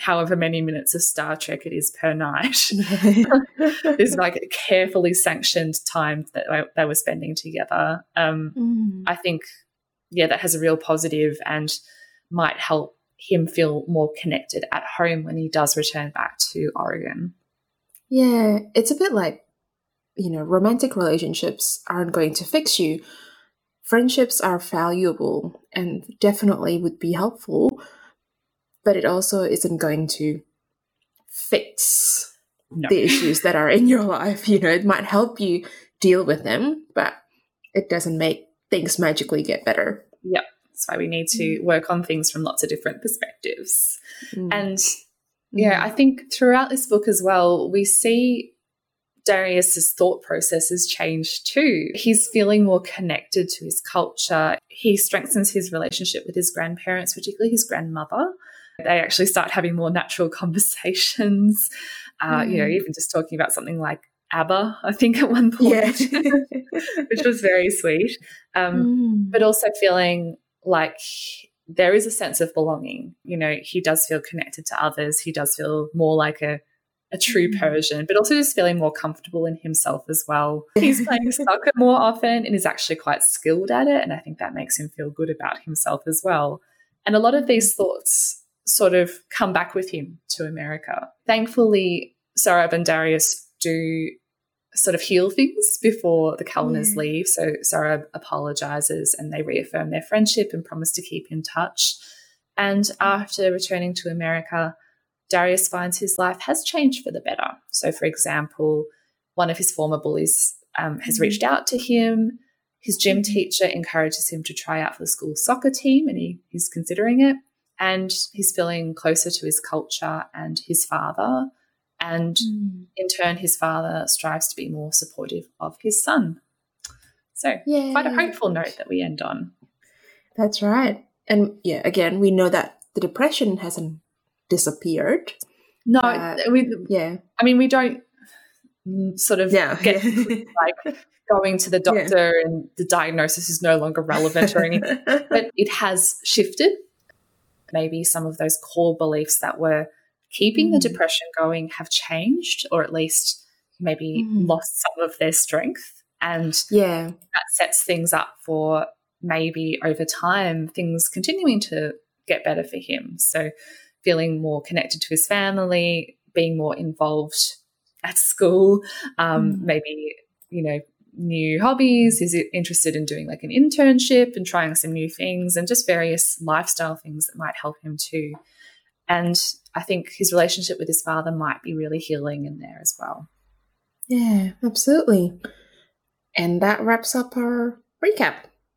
A: however many minutes of Star Trek it is per night. is like a carefully sanctioned time that they were spending together. Um, mm. I think, yeah, that has a real positive and might help him feel more connected at home when he does return back to Oregon.
B: Yeah, it's a bit like you know, romantic relationships aren't going to fix you. Friendships are valuable and definitely would be helpful, but it also isn't going to fix no. the issues that are in your life. You know, it might help you deal with them, but it doesn't make things magically get better.
A: Yep. That's why we need to mm. work on things from lots of different perspectives. Mm. And yeah, mm. I think throughout this book as well, we see Darius's thought processes change too. He's feeling more connected to his culture. He strengthens his relationship with his grandparents, particularly his grandmother. They actually start having more natural conversations. Uh, mm. You know, hmm. even just talking about something like ABBA, I think, at one point, yeah. which was very sweet. Um, mm. But also feeling like there is a sense of belonging. You know, he does feel connected to others. He does feel more like a a true mm. Persian, but also just feeling more comfortable in himself as well. He's playing soccer more often and is actually quite skilled at it. And I think that makes him feel good about himself as well. And a lot of these thoughts sort of come back with him to America. Thankfully, Sohrab and Darius do sort of heal things before the Kellners mm. leave. So Sohrab apologizes and they reaffirm their friendship and promise to keep in touch. And after returning to America, Darius finds his life has changed for the better. So, for example, one of his former bullies um, has mm-hmm. reached out to him. His gym mm-hmm. teacher encourages him to try out for the school soccer team, and he, he's considering it. And he's feeling closer to his culture and his father. And mm. in turn, his father strives to be more supportive of his son. So, Yay. quite a hopeful note that we end on.
B: That's right. And yeah, again, we know that the depression hasn't disappeared.
A: No, uh, we, yeah. I mean, we don't sort of
B: yeah.
A: get like going to the doctor yeah. and the diagnosis is no longer relevant or anything, but it has shifted. Maybe some of those core beliefs that were keeping mm. the depression going have changed, or at least maybe mm. lost some of their strength. And
B: yeah,
A: that sets things up for maybe over time things continuing to get better for him. So feeling more connected to his family, being more involved at school, um, mm. maybe, you know, new hobbies. He's interested in doing like an internship and trying some new things and just various lifestyle things that might help him too. And I think his relationship with his father might be really healing in there as well.
B: Yeah, absolutely. And that wraps up our recap.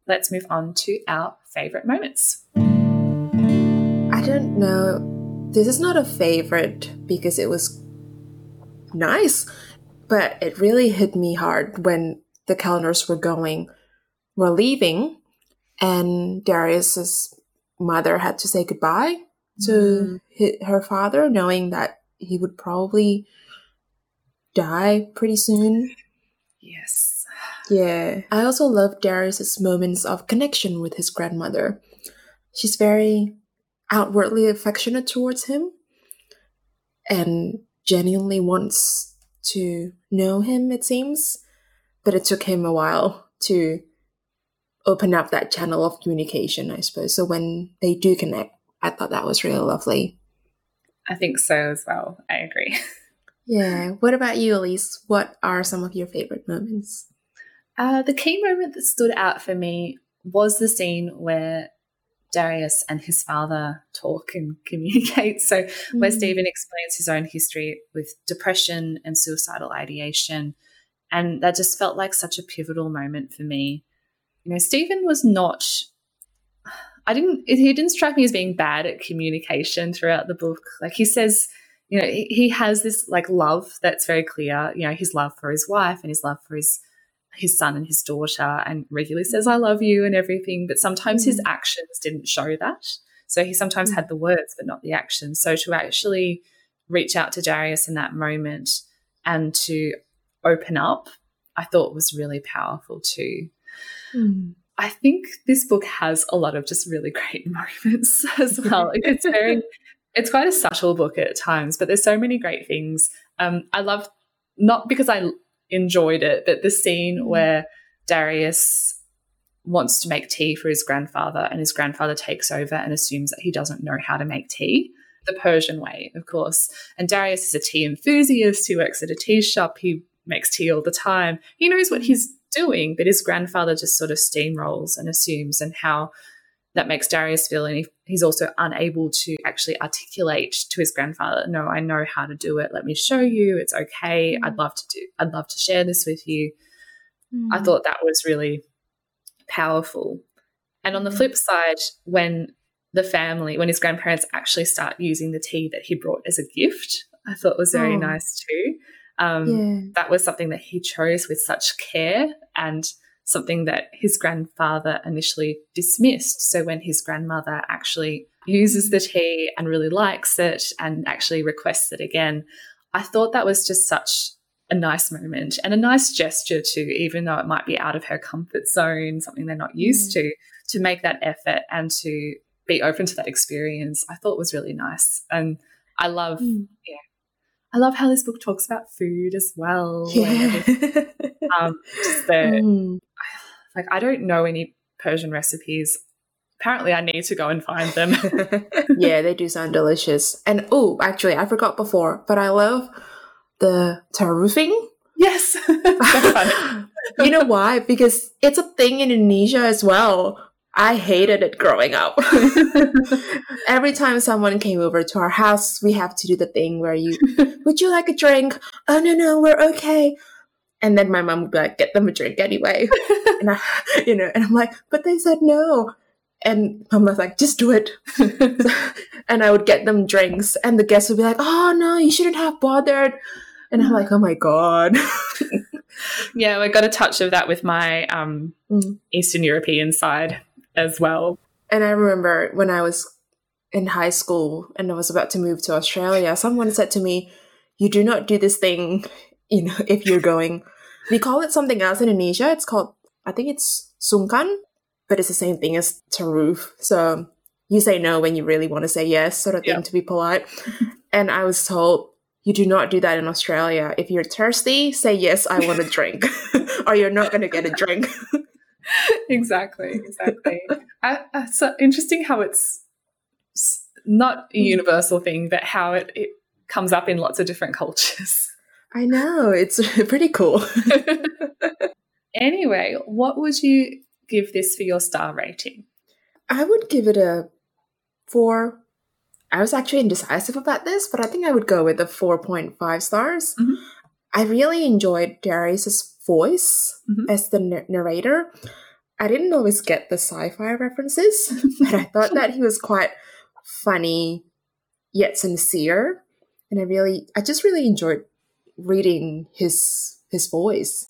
A: Let's move on to our favorite moments.
B: I don't know this is not a favorite because it was nice, but it really hit me hard when the Kellners were going, were leaving, and Darius's mother had to say goodbye to mm. her father, knowing that he would probably die pretty soon.
A: Yes.
B: Yeah. I also love Darius's moments of connection with his grandmother. She's very outwardly affectionate towards him and genuinely wants to know him, it seems. But it took him a while to open up that channel of communication, I suppose. So when they do connect, I thought that was really lovely.
A: I think so as well. I agree.
B: yeah. What about you, Elise? What are some of your favorite moments?
A: Uh, the key moment that stood out for me was the scene where Darius and his father talk and communicate. So, mm. where Stephen explains his own history with depression and suicidal ideation. And that just felt like such a pivotal moment for me. You know, Stephen was not, I didn't, he didn't strike me as being bad at communication throughout the book. Like he says, you know, he has this like love that's very clear, you know, his love for his wife and his love for his his son and his daughter and regularly says, I love you and everything. But sometimes mm. his actions didn't show that. So he sometimes mm. had the words, but not the actions. So to actually reach out to Darius in that moment and to open up, I thought was really powerful too. Mm. I think this book has a lot of just really great moments as well. it's very, it's quite a subtle book at times, but there's so many great things. Um, I love not because I enjoyed it. But the scene mm. where Darius wants to make tea for his grandfather, and his grandfather takes over and assumes that he doesn't know how to make tea. The Persian way, of course. And Darius is a tea enthusiast who works at a tea shop. He makes tea all the time. He knows what he's doing, but his grandfather just sort of steamrolls and assumes, and how that makes Darius feel. And he, he's also unable to actually articulate to his grandfather, no, I know how to do it. Let me show you. It's okay. Mm. I'd love to do, I'd love to share this with you. Mm. I thought that was really powerful. And on the mm. flip side, when the family, when his grandparents actually start using the tea that he brought as a gift, I thought was very oh. nice too. Um, yeah. That was something that he chose with such care and something that his grandfather initially dismissed. So when his grandmother actually uses the tea and really likes it and actually requests it again, I thought that was just such a nice moment and a nice gesture too, even though it might be out of her comfort zone, something they're not used mm. to, to make that effort and to be open to that experience, I thought was really nice. And I love, mm. yeah, I love how this book talks about food as well.
B: Yeah.
A: um, the, mm. Like, I don't know any Persian recipes. Apparently, I need to go and find them.
B: yeah, they do sound delicious. And oh, actually, I forgot before, but I love the taroofing.
A: Yes.
B: you know why? Because it's a thing in Indonesia as well. I hated it growing up. Every time someone came over to our house, we have to do the thing where you, would you like a drink? Oh, no, no, we're okay. And then my mom would be like, get them a drink anyway. and I, you know, and I'm like, but they said no. And mom was like, just do it. and I would get them drinks, and the guests would be like, oh, no, you shouldn't have bothered. And I'm like, oh my God.
A: yeah, I got a touch of that with my um, mm. Eastern European side as well.
B: And I remember when I was in high school and I was about to move to Australia, someone said to me, You do not do this thing, you know, if you're going. We call it something else in Indonesia. It's called, I think it's sungkan, but it's the same thing as taroof. So you say no when you really want to say yes, sort of thing to be polite. and I was told, you do not do that in Australia. If you're thirsty, say yes, I want a drink, or you're not going to get a drink.
A: exactly, exactly. I, it's so interesting how it's not a hmm. universal thing, but how it, it comes up in lots of different cultures.
B: I know, it's pretty cool.
A: anyway, what would you give this for your star rating?
B: I would give it a four. I was actually indecisive about this, but I think I would go with a 4.5 stars. Mm-hmm. I really enjoyed Darius's voice mm-hmm. as the n- narrator. I didn't always get the sci-fi references, but I thought that he was quite funny yet sincere, and I really, I just really enjoyed reading his his voice.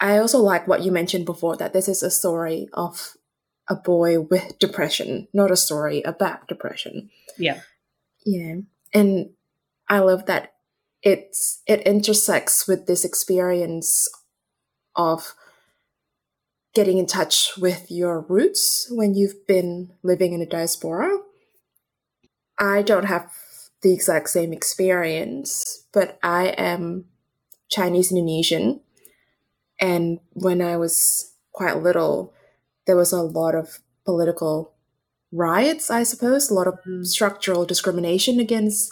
B: I also like what you mentioned before that this is a story of a boy with depression, not a story about depression.
A: Yeah.
B: Yeah. And I love that it's it intersects with this experience of getting in touch with your roots when you've been living in a diaspora. I don't have the exact same experience, but I am Chinese Indonesian. And when I was quite little, there was a lot of political riots, I suppose, a lot of mm. structural discrimination against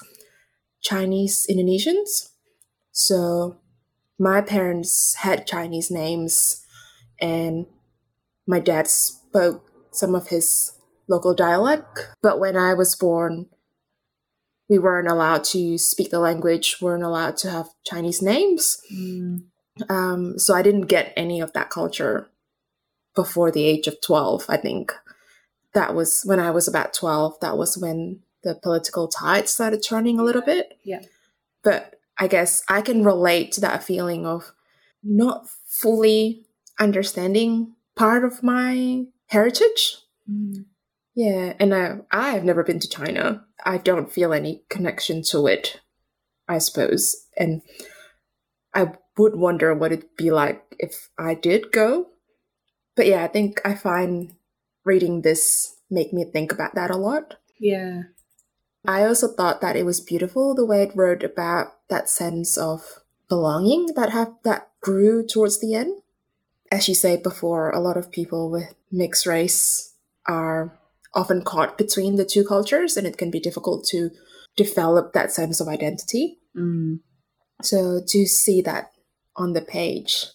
B: Chinese Indonesians. So my parents had Chinese names, and my dad spoke some of his local dialect. But when I was born, we weren't allowed to speak the language, weren't allowed to have Chinese names. Mm. Um, so I didn't get any of that culture before the age of 12, I think. That was when I was about 12, that was when the political tide started turning a little bit.
A: Yeah.
B: But I guess I can relate to that feeling of not fully understanding part of my heritage. Mm. Yeah, and I I have never been to China. I don't feel any connection to it, I suppose. And I would wonder what it'd be like if I did go. But yeah, I think I find reading this make me think about that a lot.
A: Yeah.
B: I also thought that it was beautiful the way it wrote about that sense of belonging that have that grew towards the end. As you said before, a lot of people with mixed race are often caught between the two cultures, and it can be difficult to develop that sense of identity.
A: Mm.
B: So to see that on the page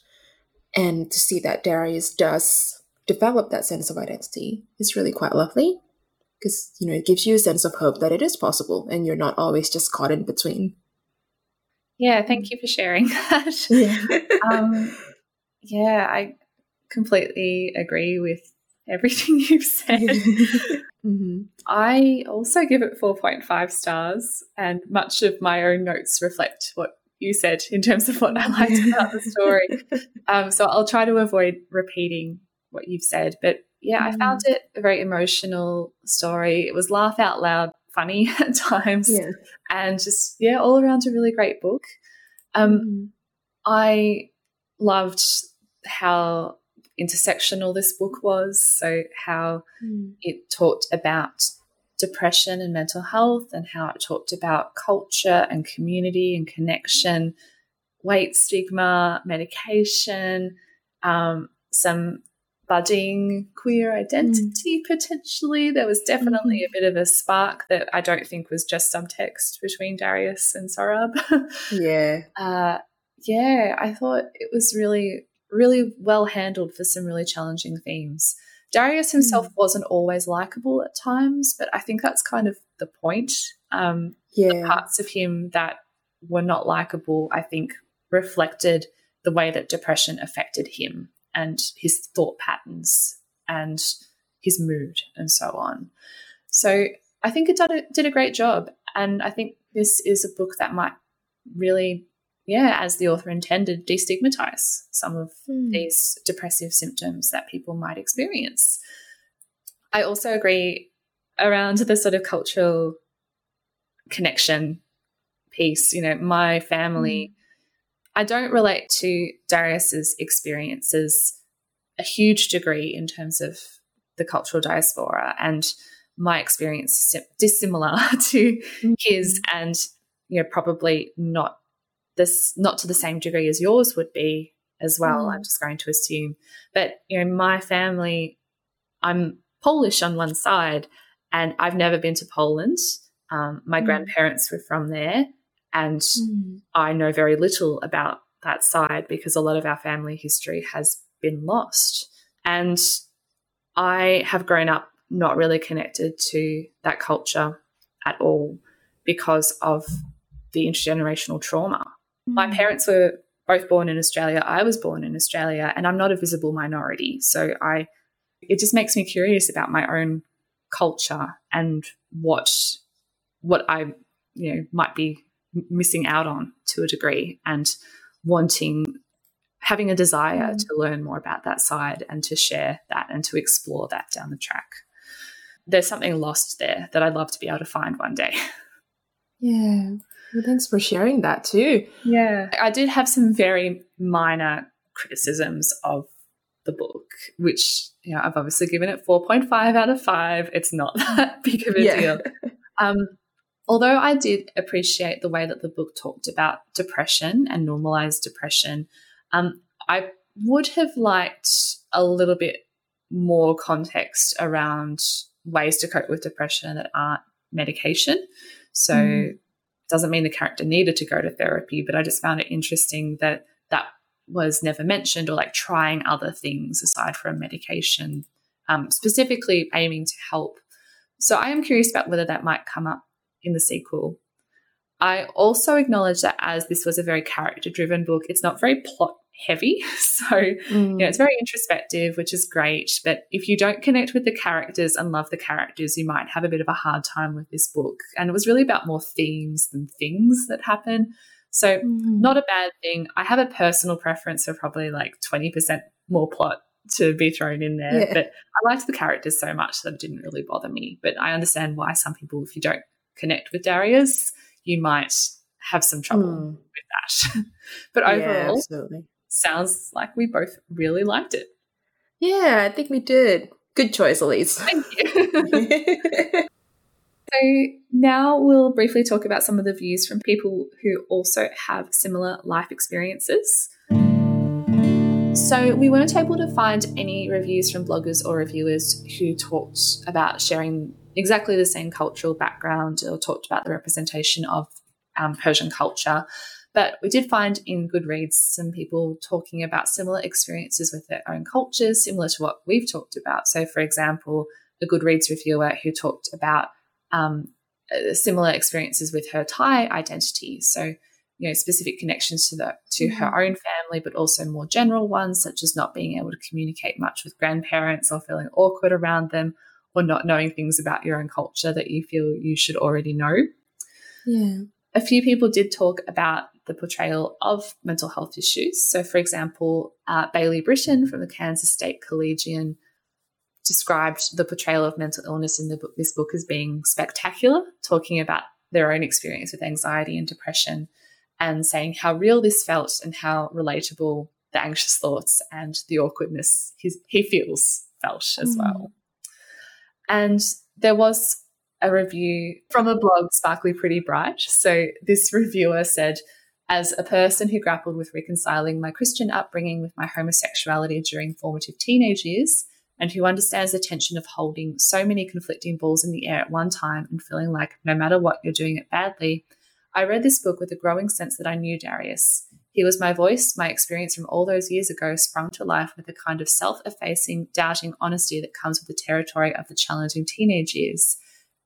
B: and to see that Darius does develop that sense of identity is really quite lovely because you know it gives you a sense of hope that it is possible and you're not always just caught in between
A: yeah thank you for sharing that yeah, um, yeah i completely agree with everything you've said mm-hmm. i also give it 4.5 stars and much of my own notes reflect what you said in terms of what i liked about the story um, so i'll try to avoid repeating what you've said but yeah, mm. I found mm. it a very emotional story. It was laugh out loud funny at times.
B: Yeah.
A: And just, yeah, all around a really great book. Um, mm. I loved how intersectional this book was. So, how mm. it talked about depression and mental health, and how it talked about culture and community and connection, weight stigma, medication, um, some budding queer identity mm. potentially. There was definitely mm. a bit of a spark that I don't think was just subtext between Darius and Sohrab.
B: yeah.
A: Uh, yeah, I thought it was really, really well handled for some really challenging themes. Darius himself mm. wasn't always likable at times, but I think that's kind of the point. Um, yeah. The parts of him that were not likable, I think, reflected the way that depression affected him and his thought patterns and his mood and so on. So I think it did a, did a great job. And I think this is a book that might really, yeah, as the author intended, destigmatize some of mm. these depressive symptoms that people might experience. I also agree around the sort of cultural connection piece. You know, my family. Mm I don't relate to Darius's experiences a huge degree in terms of the cultural diaspora and my experience is dissimilar to mm-hmm. his and you know probably not this not to the same degree as yours would be as well mm. i'm just going to assume but you know my family i'm polish on one side and i've never been to poland um, my mm. grandparents were from there and mm. I know very little about that side because a lot of our family history has been lost. And I have grown up not really connected to that culture at all because of the intergenerational trauma. Mm. My parents were both born in Australia. I was born in Australia and I'm not a visible minority. So I it just makes me curious about my own culture and what what I you know might be missing out on to a degree and wanting having a desire mm. to learn more about that side and to share that and to explore that down the track there's something lost there that i'd love to be able to find one day
B: yeah well, thanks for sharing that too
A: yeah i did have some very minor criticisms of the book which you know i've obviously given it 4.5 out of 5 it's not that big of a yeah. deal um, although I did appreciate the way that the book talked about depression and normalized depression, um, I would have liked a little bit more context around ways to cope with depression that aren't medication. So mm. Doesn't mean the character needed to go to therapy, but I just found it interesting that that was never mentioned or like trying other things aside from medication, um, specifically aiming to help. So I am curious about whether that might come up in the sequel. I also acknowledge that as this was a very character driven book, it's not very plot heavy. So, mm. you know, it's very introspective, which is great. But if you don't connect with the characters and love the characters, you might have a bit of a hard time with this book. And it was really about more themes than things that happen. So, mm. not a bad thing. I have a personal preference for probably like 20% more plot to be thrown in there. Yeah. But I liked the characters so much that it didn't really bother me. But I understand why some people, if you don't connect with Darius, you might have some trouble mm. with that. but overall, yeah, sounds like we both really liked it.
B: Yeah, I think we did. Good choice, Elise.
A: Thank you. so now we'll briefly talk about some of the views from people who also have similar life experiences. So we weren't able to find any reviews from bloggers or reviewers who talked about sharing exactly the same cultural background or talked about the representation of um, Persian culture. But we did find in Goodreads some people talking about similar experiences with their own cultures, similar to what we've talked about. So, for example, a Goodreads reviewer who talked about um, uh, similar experiences with her Thai identity. So, you know, specific connections to the to mm-hmm. her own family, but also more general ones, such as not being able to communicate much with grandparents or feeling awkward around them, or not knowing things about your own culture that you feel you should already know.
B: Yeah.
A: A few people did talk about the portrayal of mental health issues. So, for example, uh, Bailey Britton from the Kansas State Collegian described the portrayal of mental illness in book, this book as being spectacular, talking about their own experience with anxiety and depression. and saying how real this felt and how relatable the anxious thoughts and the awkwardness his, he feels felt as mm. well. And there was a review from a blog, Sparkly Pretty Bright. So this reviewer said, as a person who grappled with reconciling my Christian upbringing with my homosexuality during formative teenage years, and who understands the tension of holding so many conflicting balls in the air at one time and feeling like no matter what you're doing it badly, I read this book with a growing sense that I knew Darius. He was my voice, my experience from all those years ago sprung to life with a kind of self effacing, doubting honesty that comes with the territory of the challenging teenage years,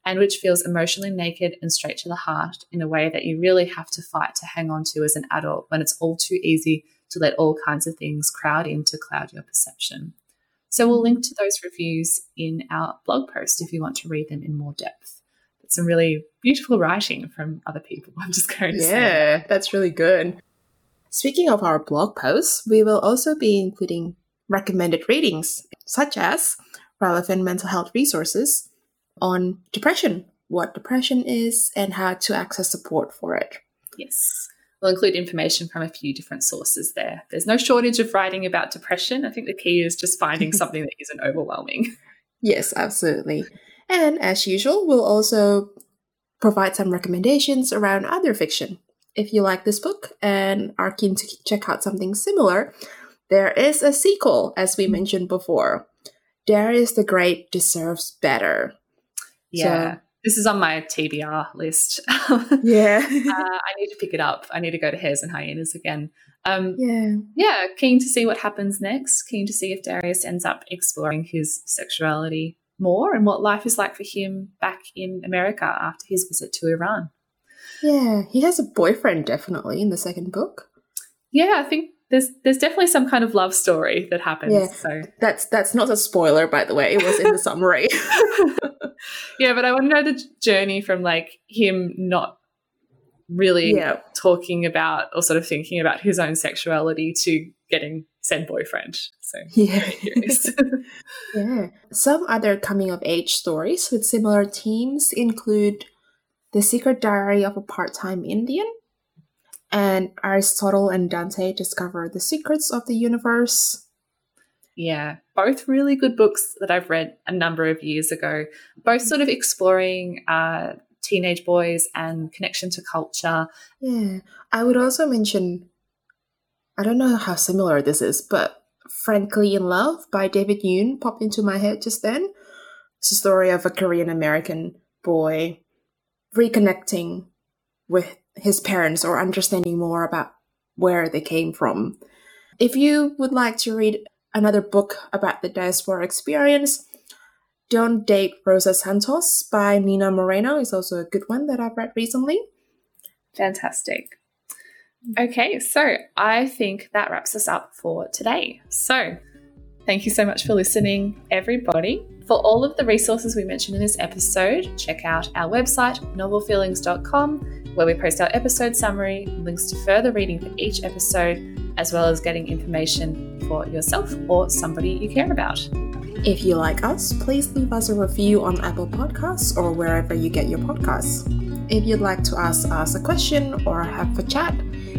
A: and which feels emotionally naked and straight to the heart in a way that you really have to fight to hang on to as an adult when it's all too easy to let all kinds of things crowd in to cloud your perception. So we'll link to those reviews in our blog post if you want to read them in more depth. It's some really beautiful writing from other people. I'm just going to
B: yeah,
A: say.
B: Yeah, that's really good. Speaking of our blog posts, we will also be including recommended readings, such as relevant mental health resources on depression, what depression is, and how to access support for it.
A: Yes. We'll include information from a few different sources there. There's no shortage of writing about depression. I think the key is just finding something that isn't overwhelming.
B: Yes, absolutely. And as usual, we'll also provide some recommendations around other fiction if you like this book and are keen to check out something similar, there is a sequel, as we mm-hmm. mentioned before. Darius the Great deserves better.
A: Yeah. So, this is on my TBR list.
B: yeah. uh,
A: I need to pick it up. I need to go to Hares and Hyenas again. Um,
B: yeah.
A: Yeah. Keen to see what happens next. Keen to see if Darius ends up exploring his sexuality more and what life is like for him back in America after his visit to Iran.
B: Yeah, he has a boyfriend definitely in the second book.
A: Yeah, I think there's there's definitely some kind of love story that happens. Yeah, so
B: that's that's not a spoiler, by the way. It was in the summary.
A: yeah, but I want to know the journey from like him not really yeah. talking about or sort of thinking about his own sexuality to getting said boyfriend. So
B: yeah, yeah. Some other coming of age stories with similar themes include the Secret Diary of a Part-Time Indian, and Aristotle and Dante discover the secrets of the universe.
A: Yeah, both really good books that I've read a number of years ago, both sort of exploring uh, teenage boys and connection to culture.
B: Yeah, I would also mention, I don't know how similar this is, but Frankly in Love by David Yoon popped into my head just then. It's a story of a Korean American boy reconnecting with his parents or understanding more about where they came from. If you would like to read another book about the diaspora experience, Don't Date Rosa Santos by Nina Moreno is also a good one that I've read recently.
A: Fantastic. Okay, so I think that wraps us up for today. So, Thank you so much for listening, everybody. For all of the resources we mentioned in this episode, check out our website, novelfeelings.com, where we post our episode summary, links to further reading for each episode, as well as getting information for yourself or somebody you care about.
B: If you like us, please leave us a review on Apple Podcasts or wherever you get your podcasts. If you'd like to ask us a question or have a chat,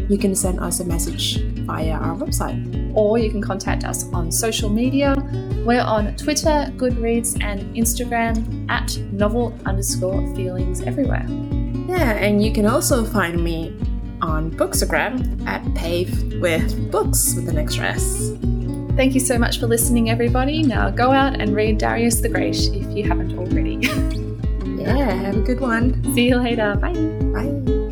B: you can send us a message via our website.
A: Or you can contact us on social media. We're on Twitter, Goodreads, and Instagram at novel underscore feelings everywhere.
B: Yeah, and you can also find me on Bookstagram at pave with books with an extra S.
A: Thank you so much for listening, everybody. Now go out and read Darius the Great if you haven't already.
B: yeah, have a good one.
A: See you later. Bye.
B: Bye.